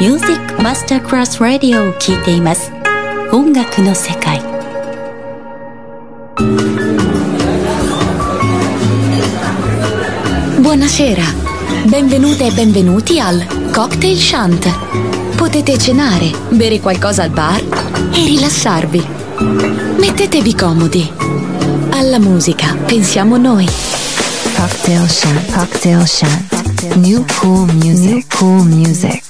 ミュージックマスタークラスラディオを聴いています音楽の世界 Buonasera, benvenute e benvenuti al Cocktail Shant. Potete cenare, bere qualcosa al bar e rilassarvi. Mettetevi comodi. Alla musica pensiamo noi. Cocktail Shant. Cocktail Shant. New cool music. New cool music.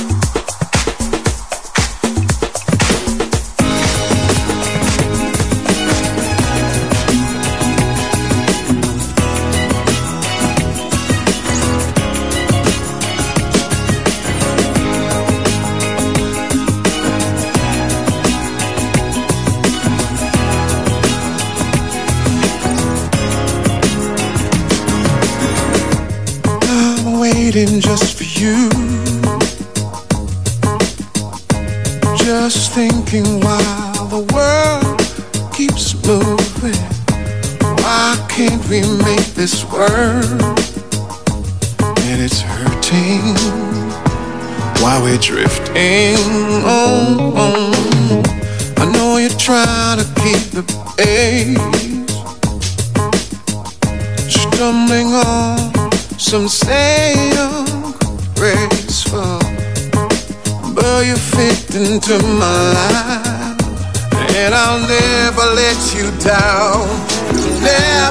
Just for you. Just thinking while the world keeps moving. Why can't we make this work? And it's hurting. Why we're drifting.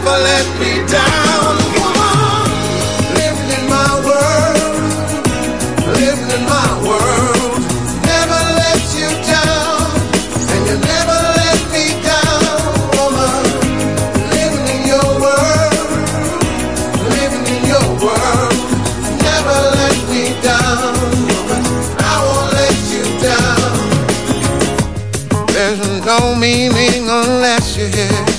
Never let me down. Living in my world, living in my world. Never let you down, and you never let me down, woman. Living in your world living in your world. Never let me down. I won't let you down. There's no meaning unless you're here.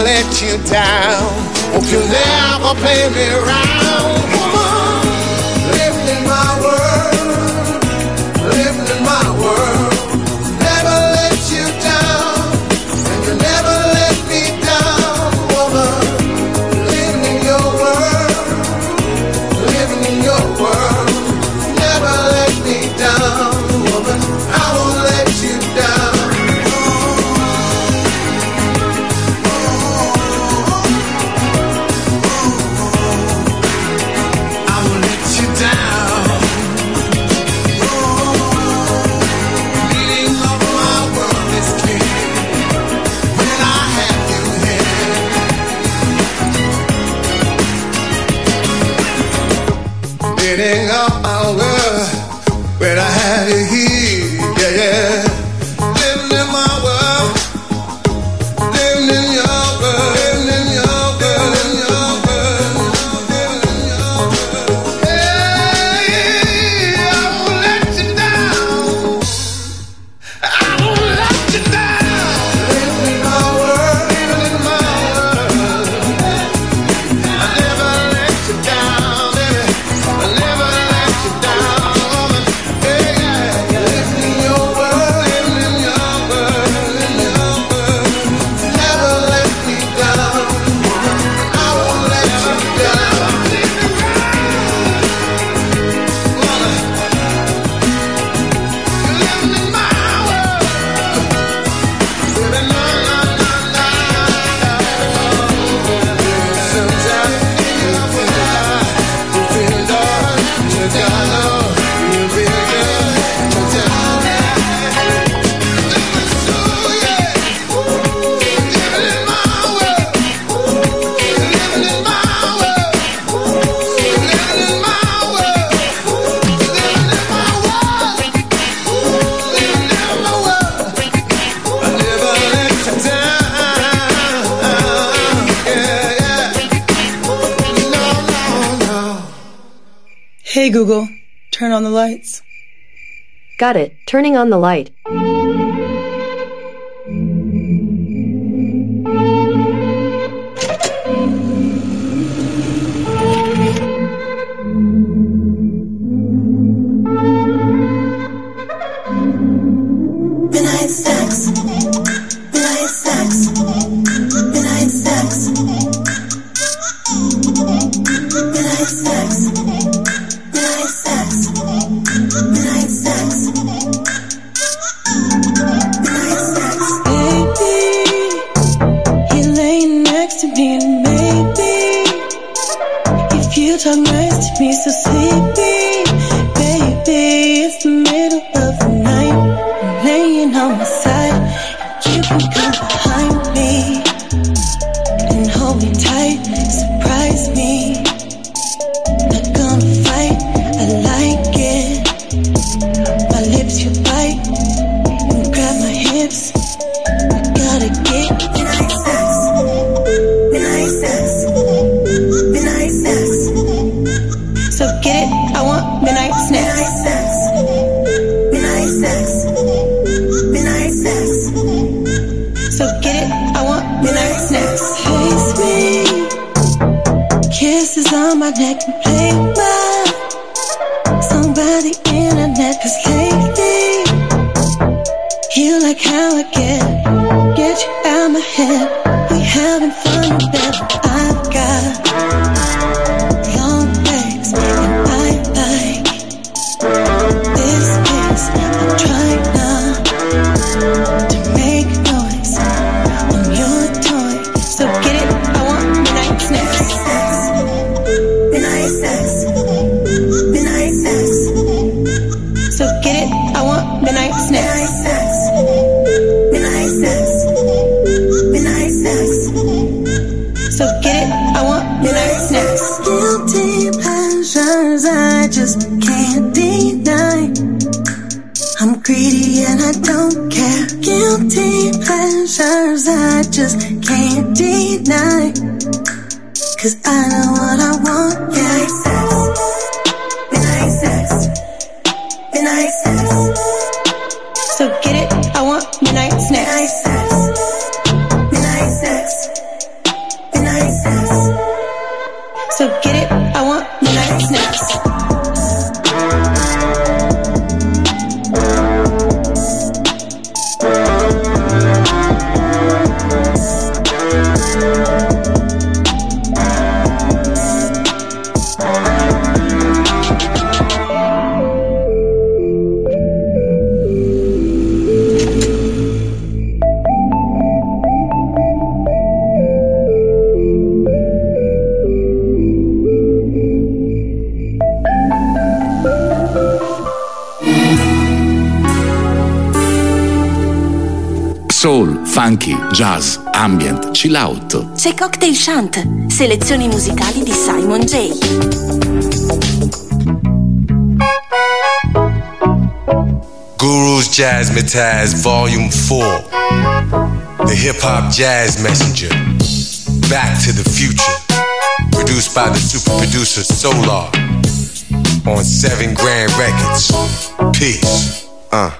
Let you down. Hope you never play me around. Hey Google, turn on the lights. Got it. Turning on the light. You talk nice to me, so sleepy, jazz, ambient, chill out. C'è Cocktail Shant, selezioni musicali di Simon J. Guru's Jazzmatazz Volume 4 The Hip Hop Jazz Messenger. Back to the Future. Produced by the super producer Solar. On 7 Grand Records. Peace. Uh,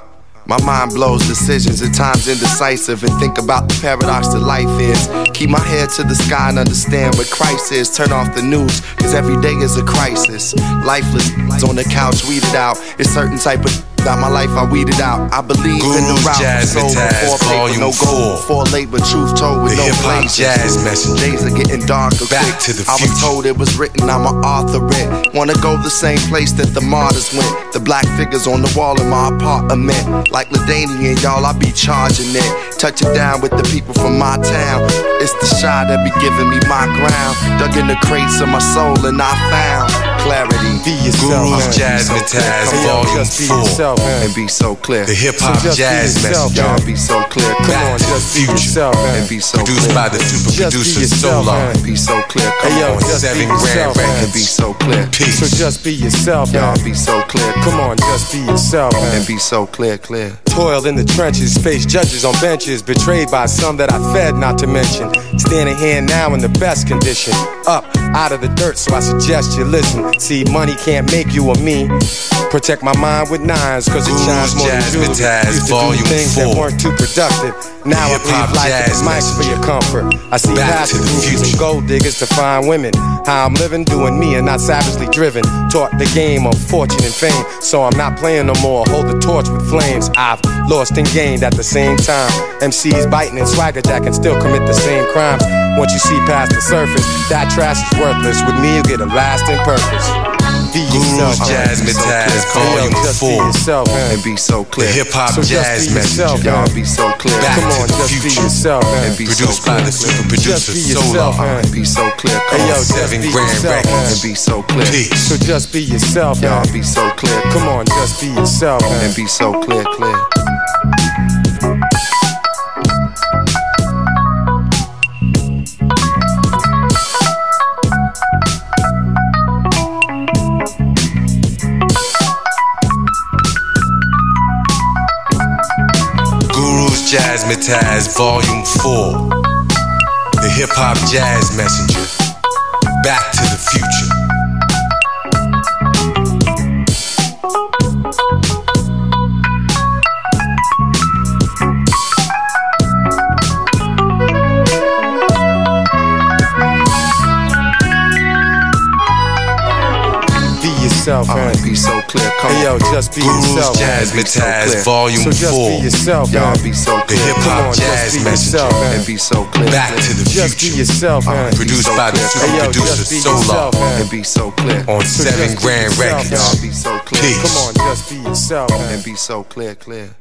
my mind blows decisions, at times indecisive, and think about the paradox that life is. Keep my head to the sky and understand what Christ is. Turn off the news, cause every day is a crisis. Lifeless on the couch, weeded out. It's certain type of about my life, I weeded out. I believe in the route for soul paper, Volume no 4. before late, but truth told with The no hip-hop jazz messenger. Days are getting darker Back quick. to the I was future. told it was written, I'm an author it. Wanna go the same place that the martyrs went. Black figures on the wall in my apartment. Like LaDainian, y'all, I be charging it. Touch it down with the people from my town. It's the shy that be giving me my ground. Dug in the crates of my soul and I found clarity. Be yourself, Guru's man. Jazzmatazz Come on, Volume just be 4 yourself, man. And be so clear. The Hip Hop So Jazz yourself, Messenger Y'all be so clear. Come Back on, to the just be Future yourself, man. And be so Produced clear. by the super Just be producer yourself, Solar man. Be so clear. Come Hey, yo, on. Just be 7 Grand yourself, man. And be so clear. Peace So just be yourself, Y'all be so clear. Come on, just be yourself, man. And be so clear, clear. Toiled in the trenches, faced judges on benches, betrayed by some that I fed, not to mention. Standing here now in the best condition. Up, out of the dirt, so I suggest you listen. See, money can't make you or me. Protect my mind with nines, cause it shines more than jewelry. Used to Volume do things that weren't too productive. Now I Hip-hop breathe life jazz with mics for your comfort. I see past the groupies and gold diggers to find women. How I'm living, doing me and not savagely driven. Taught the game of fortune and fame, so I'm not playing no more. Hold the torch with flames. I've lost and gained at the same time. MCs biting and swagger jack and still commit the same crimes. Once you see past the surface, that trash is worthless. With me, you get a lasting purpose. Be yourself, Guru's Jazzmatazz, Yo, Volume just 4. Be yourself, man. And be so clear. The hip hop So jazz message. Y'all be so clear. Back Come on, to the just be future. yourself, man. And be so Produced by the super producer Solar. And be so clear. Come Hey, yo, on. Seven Grand man. And be so clear. Peace. So just be yourself, man. Y'all be so clear. Come on, just be yourself, man. And be so clear, clear. Jazzmatazz Volume 4. The Hip Hop Jazz Messenger. Back to the future. Just be Guru's yourself, man. Jazzmatazz Volume So just 4. be yourself, Y'all man. be so The. Hip Hop Jazz Messenger. man. And be so clear. Back to the Just be future. yourself, uh, man. Produced by the Hey, yo, producer be Solar. And be so clear. On So 7 Grand yourself, Records. Y'all be so clear. Peace. Come on, just be yourself, man. And be so clear, clear.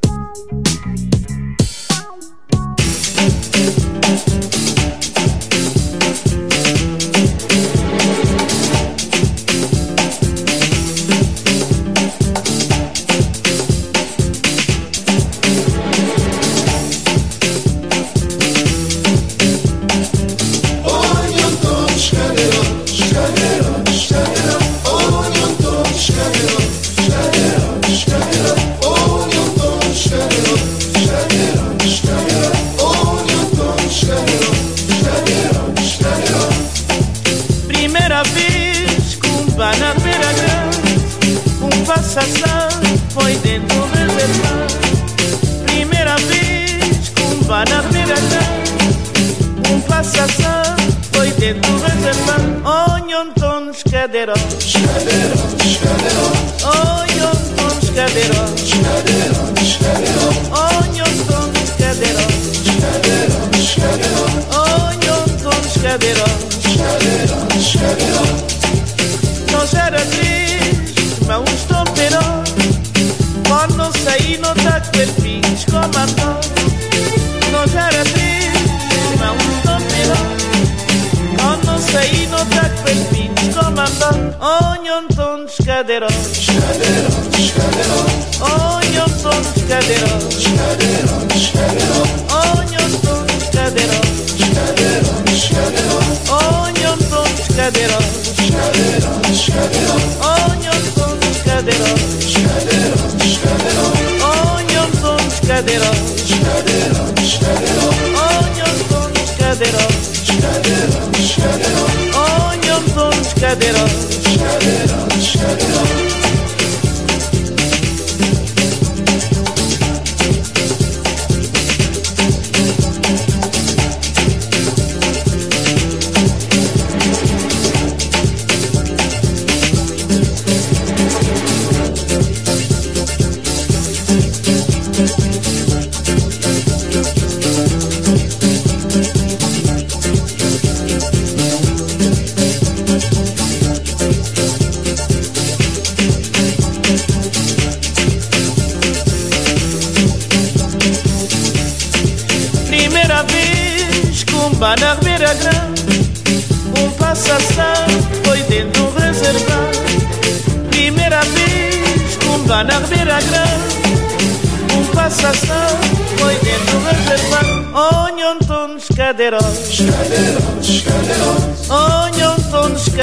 Yonton Shkadera Shkadera, Shkadera Oh Yonton Shkadera Shkadera, Shkadera Oh Yonton Shkadera Shkadera, Shkadera Oh Yonton Shkadera Shkadera, Shkadera Oh Yonton Shkadera Shkadera, Shkadera Oh Yonton Shkadera Shkadera, Shkadera Cadeirantes, cadeirantes, cadeirantes.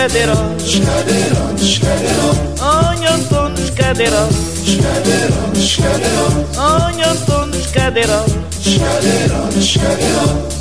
cadeirantes, cadeirantes, cadeirantes. Olham todos cadeirantes, cadeirantes, cadeirantes. Olham todos cadeirantes, cadeirantes, cadeirantes.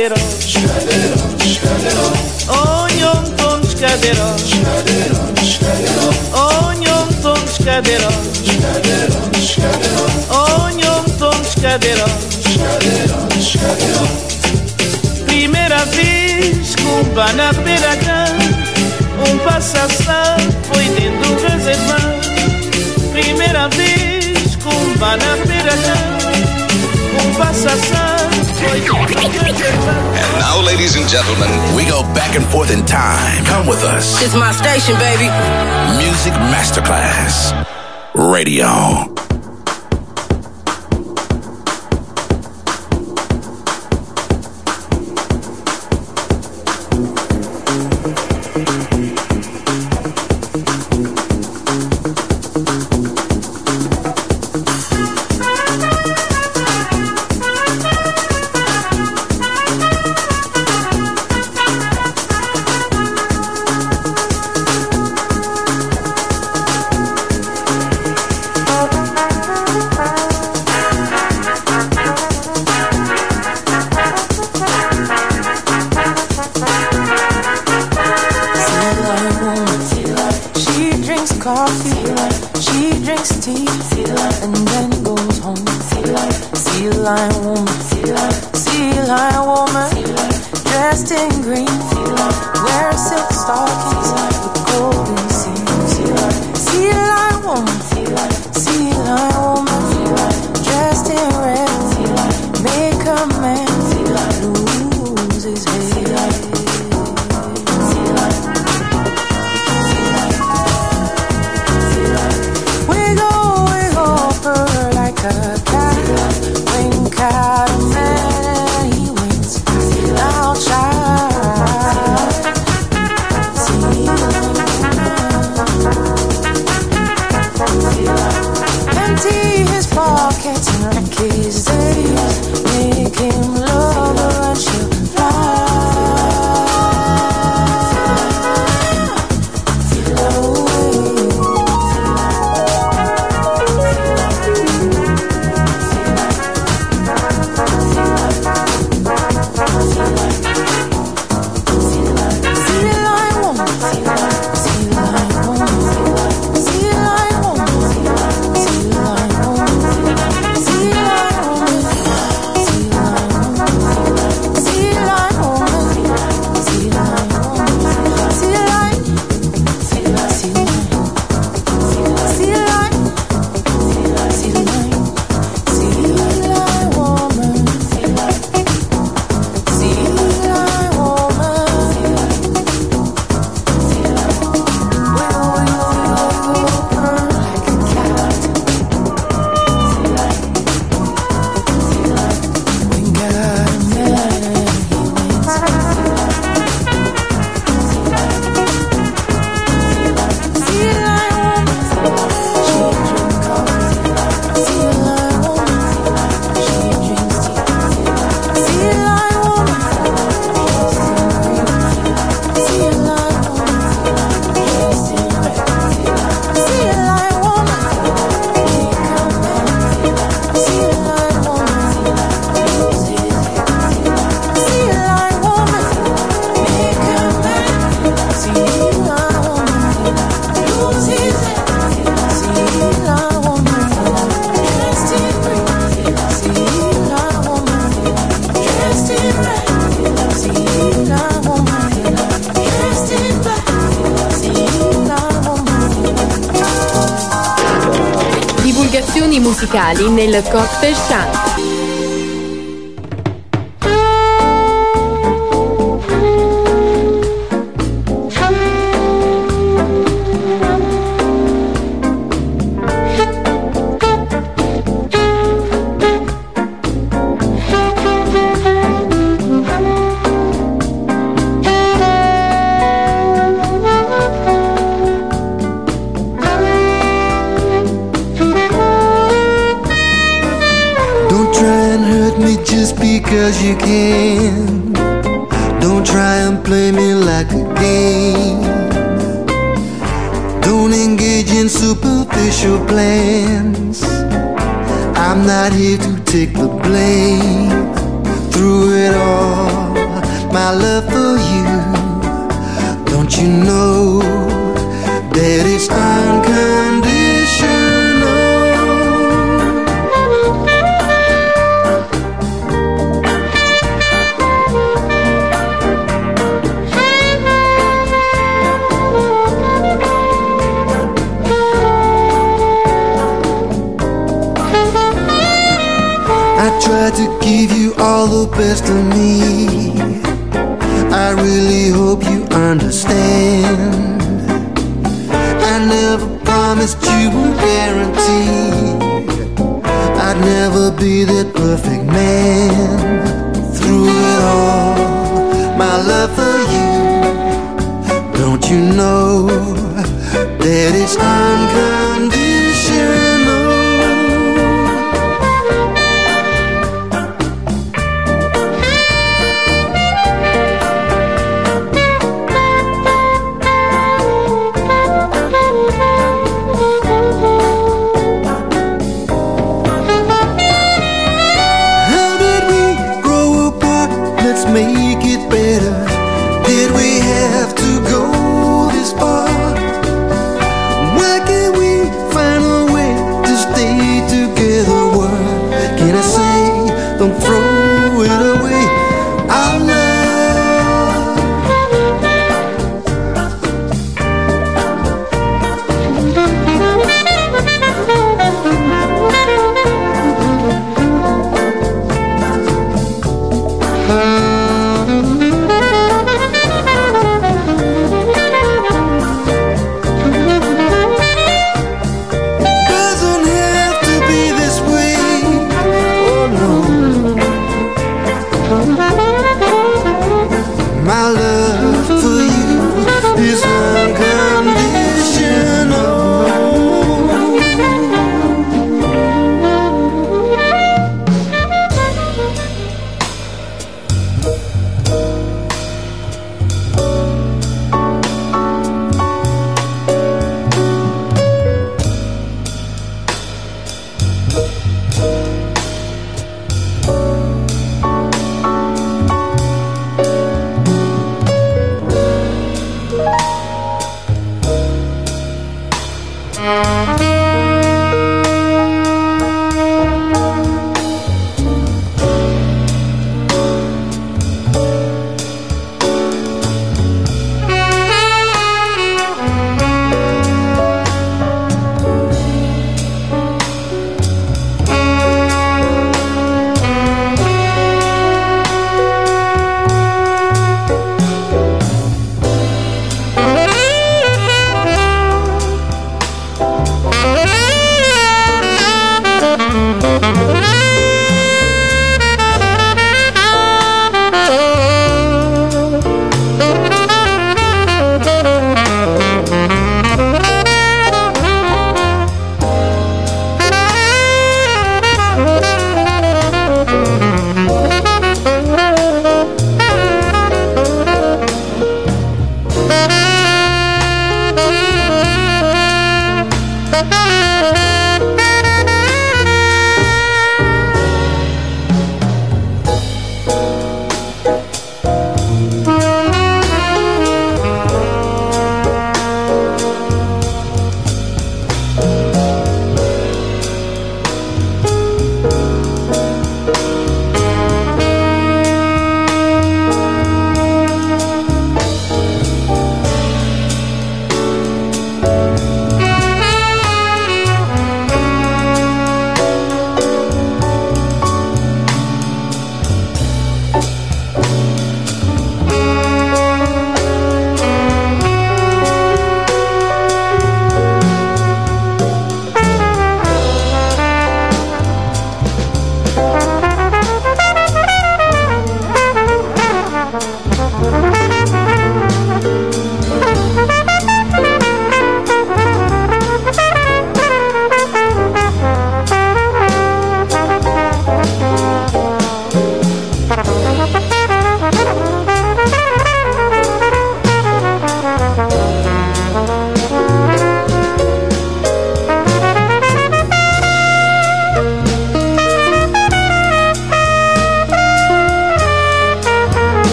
cadeiros. Os cadeiros, os cadeiros. Onham tão os cadeiros. Os cadeiros, os cadeiros. Onham tão os cadeiros. Os cadeiros, os cadeiros. Onham tão os Primeira vez que um pá na um passassá foi dentro do reservar. Primeira vez que um pá um passassá And now, ladies and gentlemen, we go back and forth in time. Come with us. It's my station, baby. Music Masterclass Radio. She drinks tea, and then goes home. Sea lion woman, sea lion woman, dressed in green, wears silk stockings with golden seams. Sea lion woman, sea lion woman, dressed in red, make a man. Lose his head. Nel Cocktail Chant. Because you can. Don't try and play me like a game. Don't engage in superficial plans. I'm not here to take the blame. Through it all, my love for you. Don't you know that it's unconditional? Give you all the best of me. I really hope you understand. I never promised you a guarantee. I'd never be that perfect man. Through it all, my love for you. Don't you know that it's unconditional?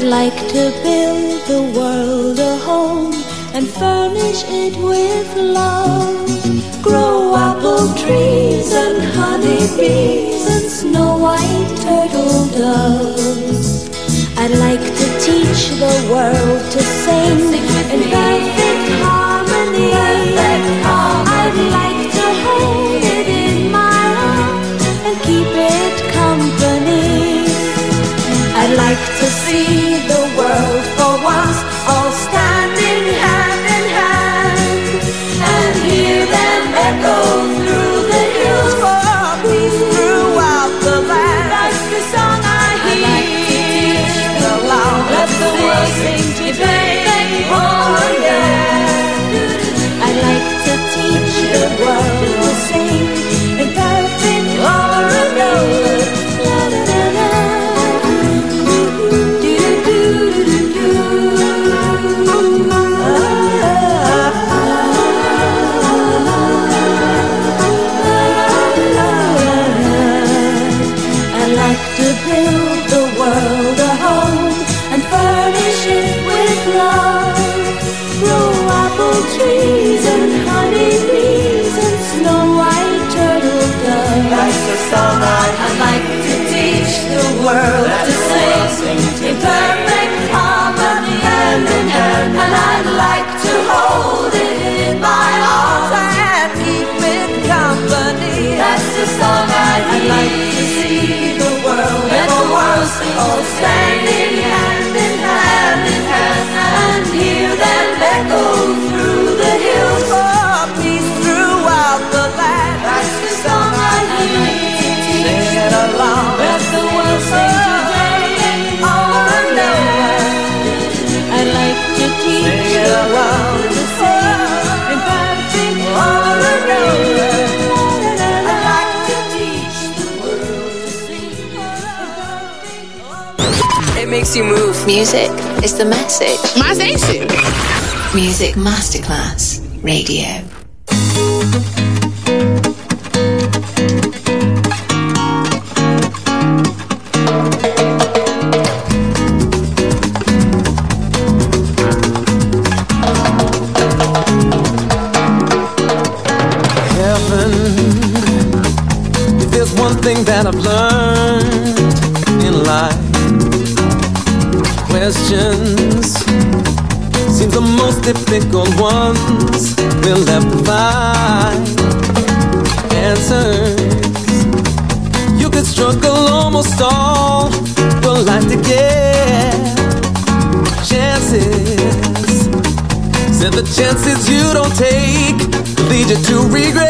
I'd like to build the world a home and furnish it with love. Grow apple trees and honeybees and snow white turtle doves. I'd like to teach the world to sing, in perfect harmony. perfect harmony. I'd like to hold it in my arms and keep it company. I'd like to see world. makes you move. Music is the message. My station. Music Masterclass Radio. difficult ones will never find answers. You could struggle almost all your life to get chances. Said the chances you don't take lead you to regret.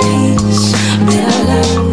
peace, better love.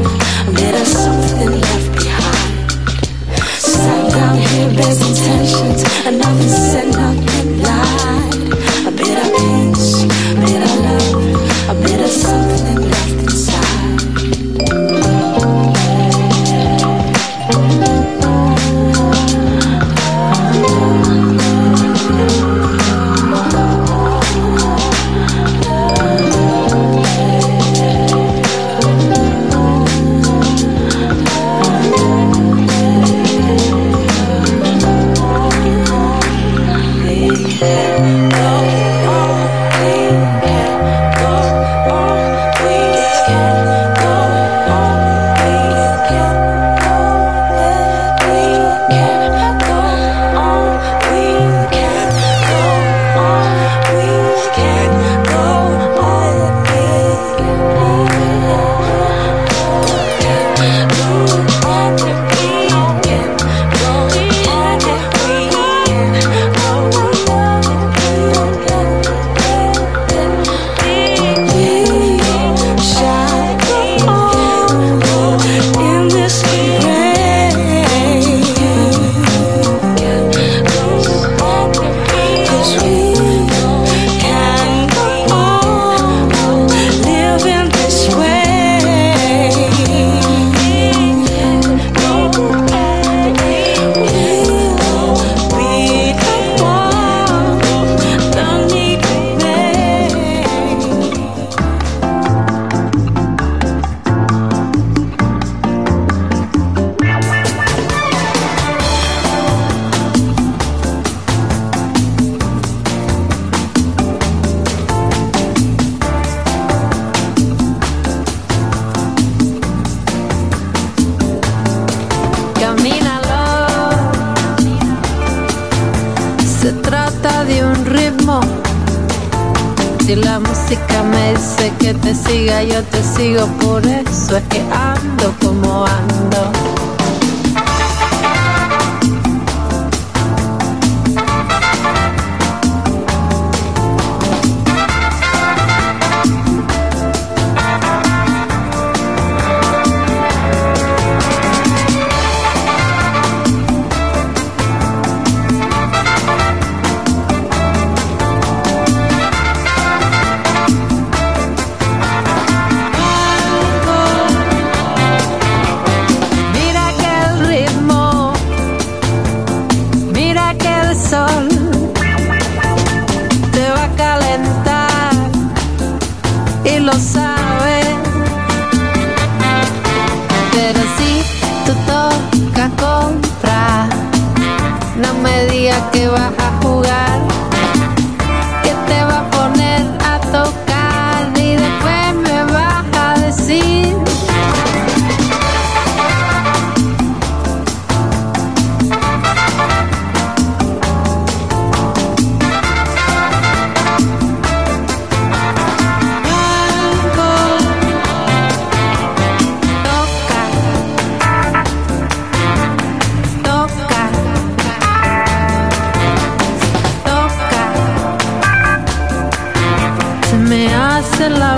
plática me dice que te siga, yo te sigo, por eso es que ando como ando.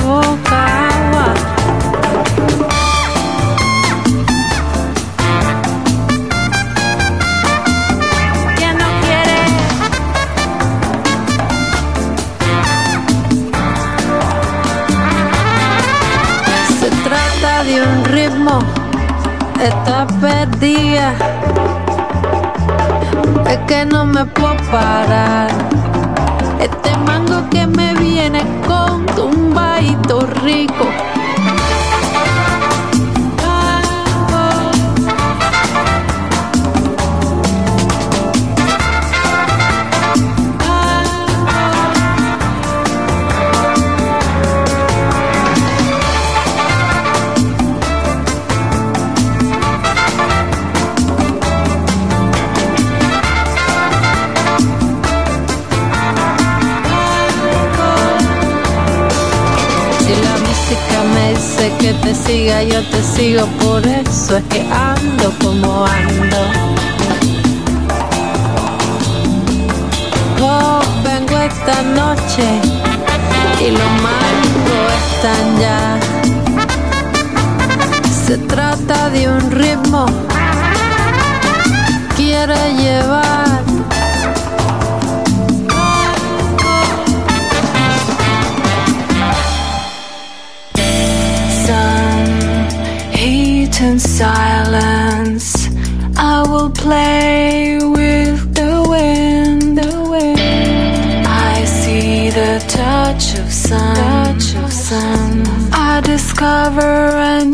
Boca agua. ¿Quién no quiere? Se trata de un ritmo, está perdida. Es que no me puedo parar. Rico. Te siga, yo te sigo, por eso es que ando como ando. Oh, vengo esta noche y los mangos están ya. Se trata de un ritmo, silence. I will play with the wind. The wind. I see the touch of sun. Touch of sun. I discover a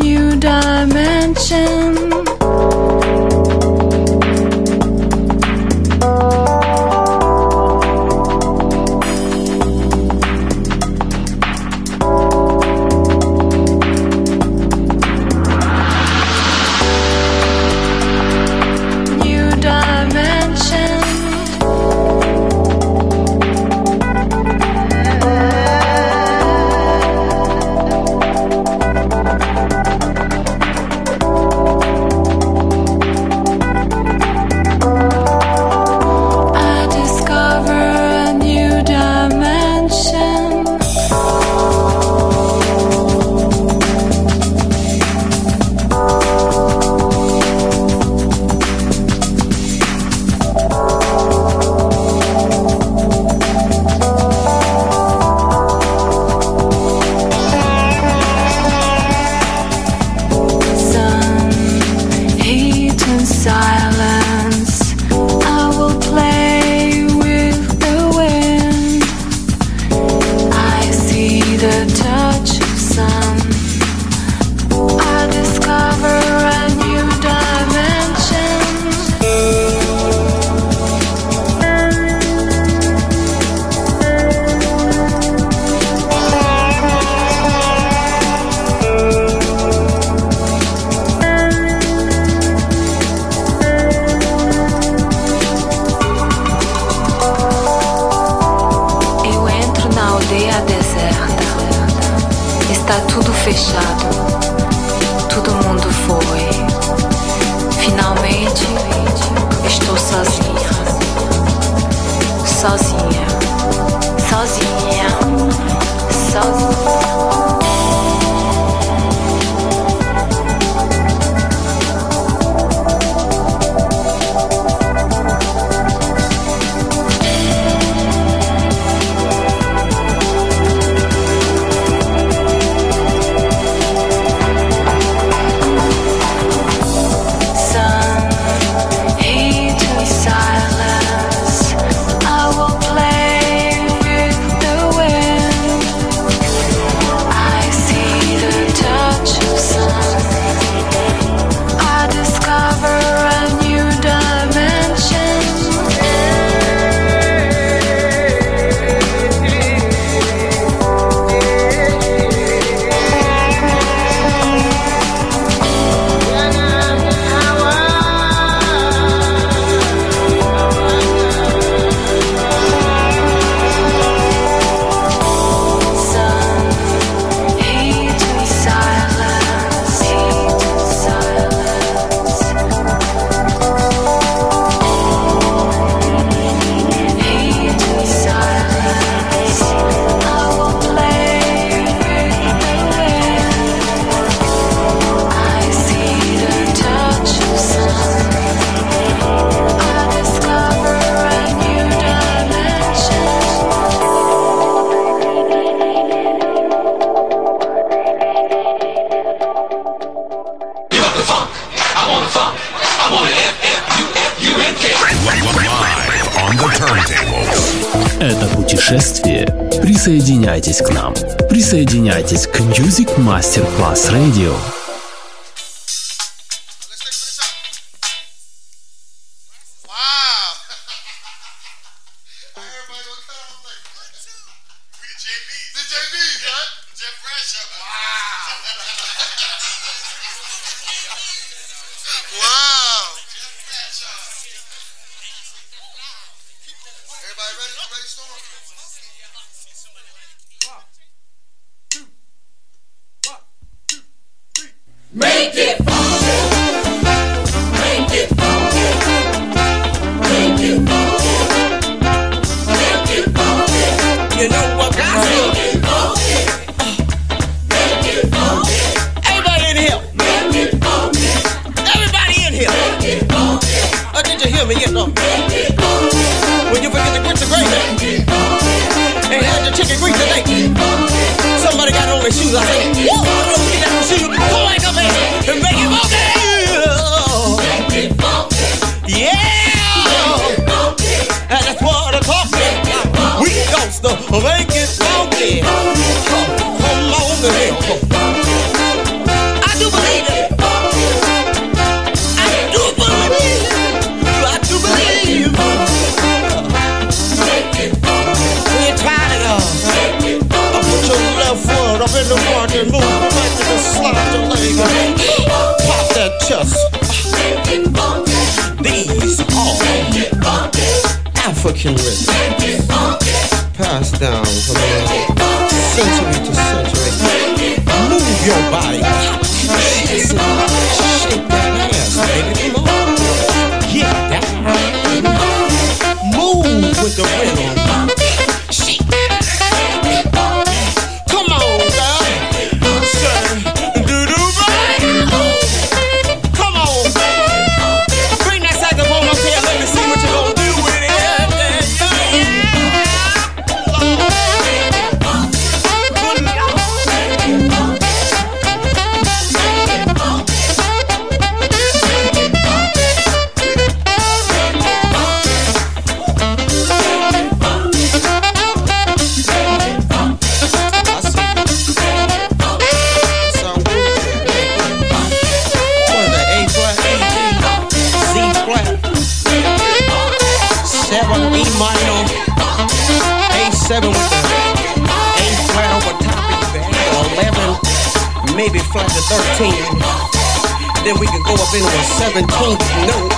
something on 17th note.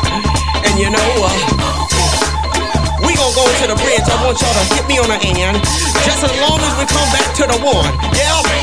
And you know, uh, we gonna go to the bridge. I want y'all to hit me on the hand. Just as long as we come back to the one. Yeah.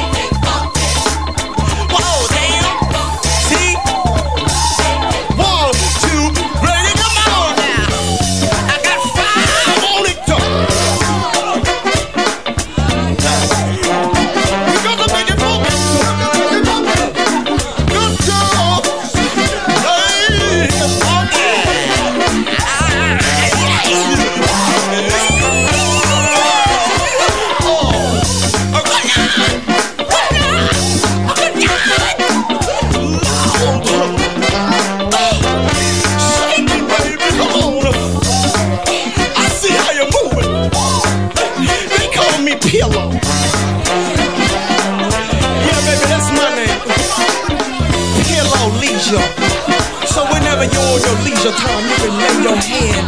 Whenever you're on your leisure time, you can lay your head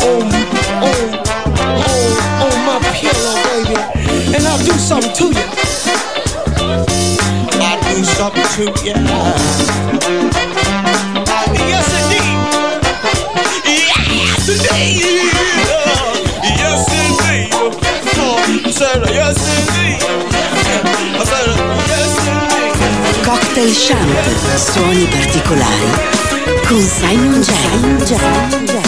on, oh, on, oh, on, oh, on my pillow, baby. And I'll do something to you. I'll do something to you. Yes, indeed. Yes, indeed. Yes, indeed. I said, yes, indeed. I said, yes, indeed. Cocktail Shampoo, suoni particolari Con Simon Jack.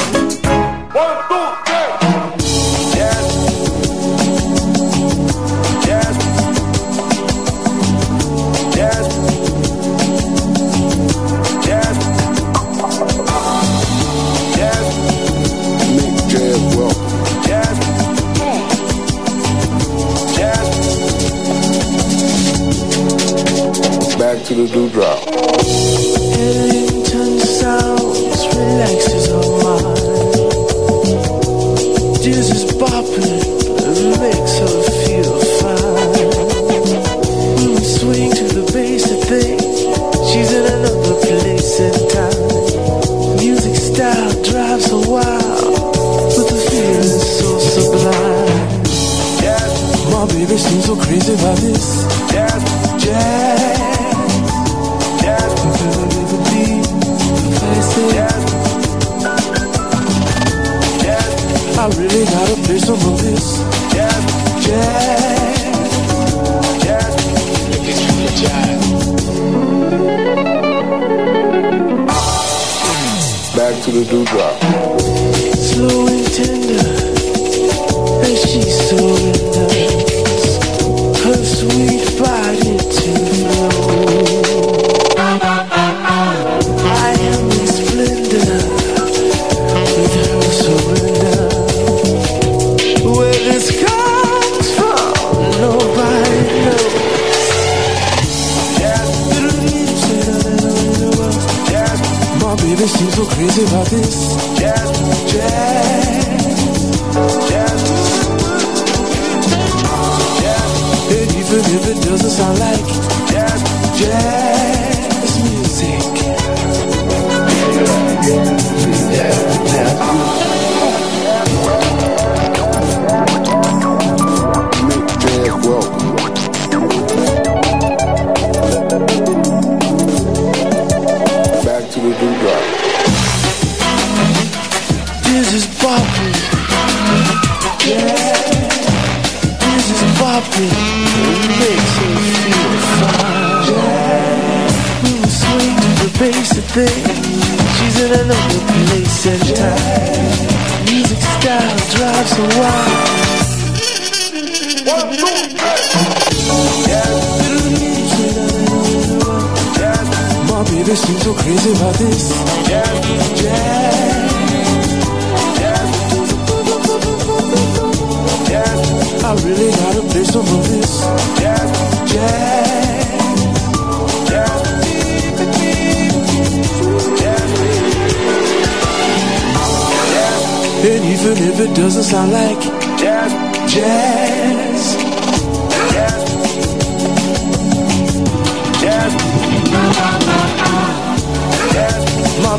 she's so in love.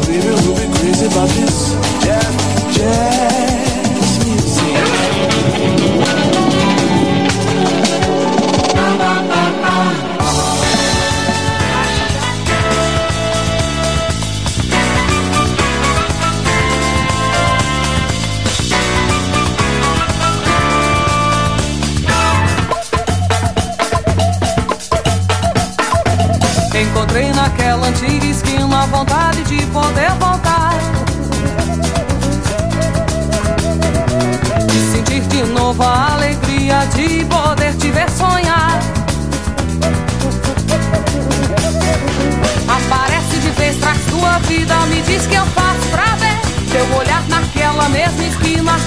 Baby, we'll be crazy about this. Yeah, yeah.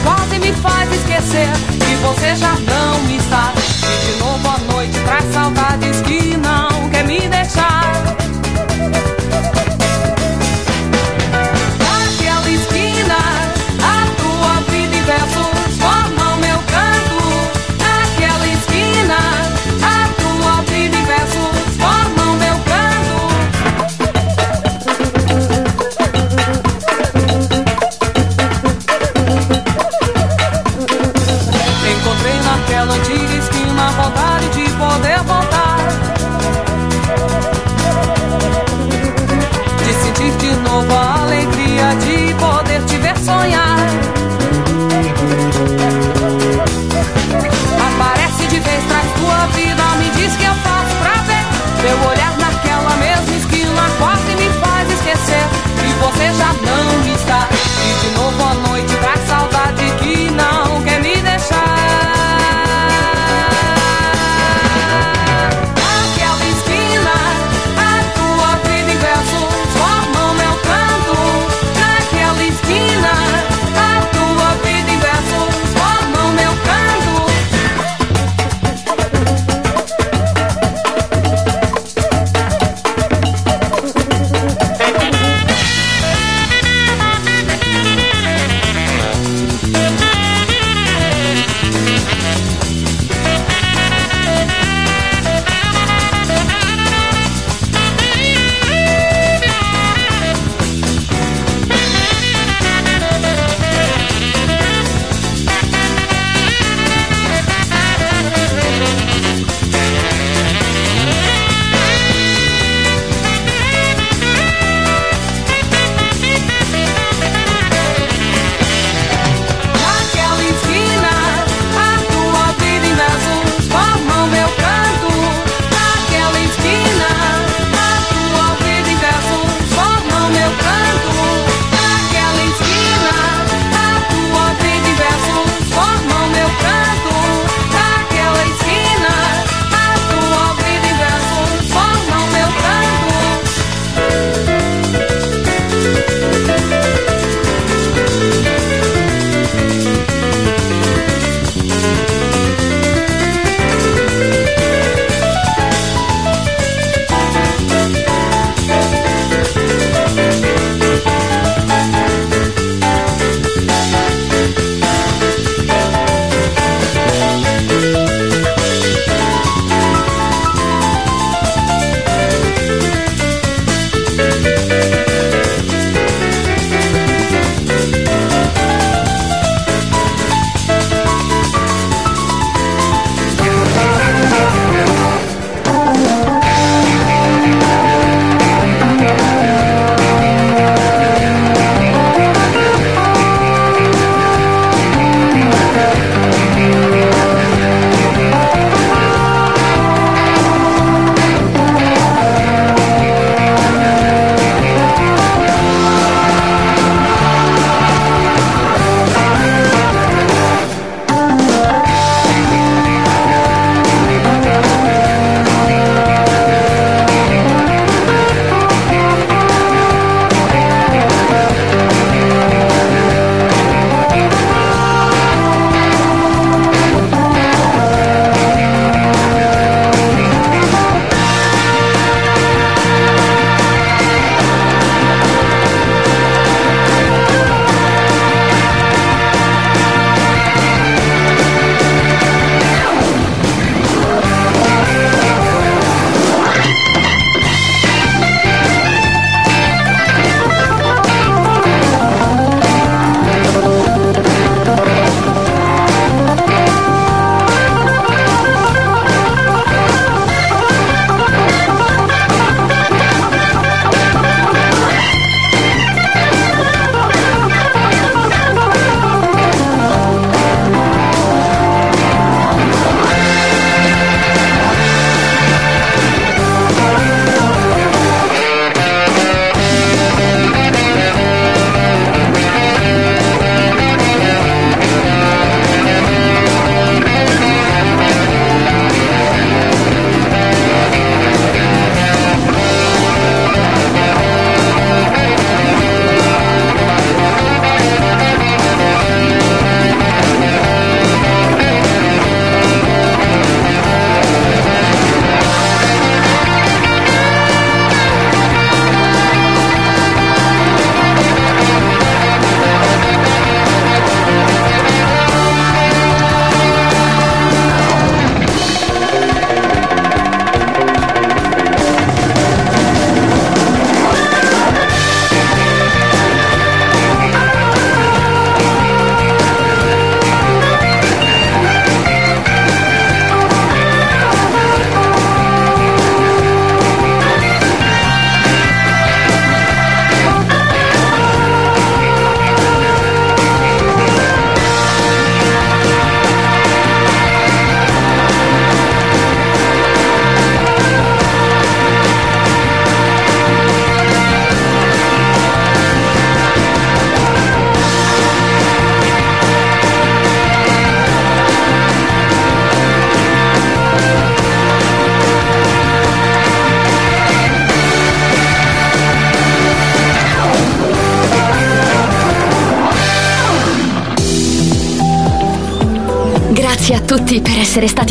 quase me faz esquecer que você já não está. E de novo a noite traz saudades que não quer me deixar.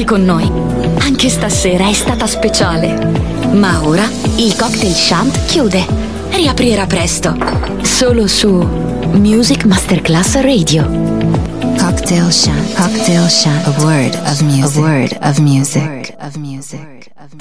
Con noi. Anche stasera è stata speciale. Ma ora il cocktail shant chiude. Riaprirà presto. Solo su Music Masterclass Radio. Cocktail Shant. Cocktail Shant. A word of music. A word. Of music.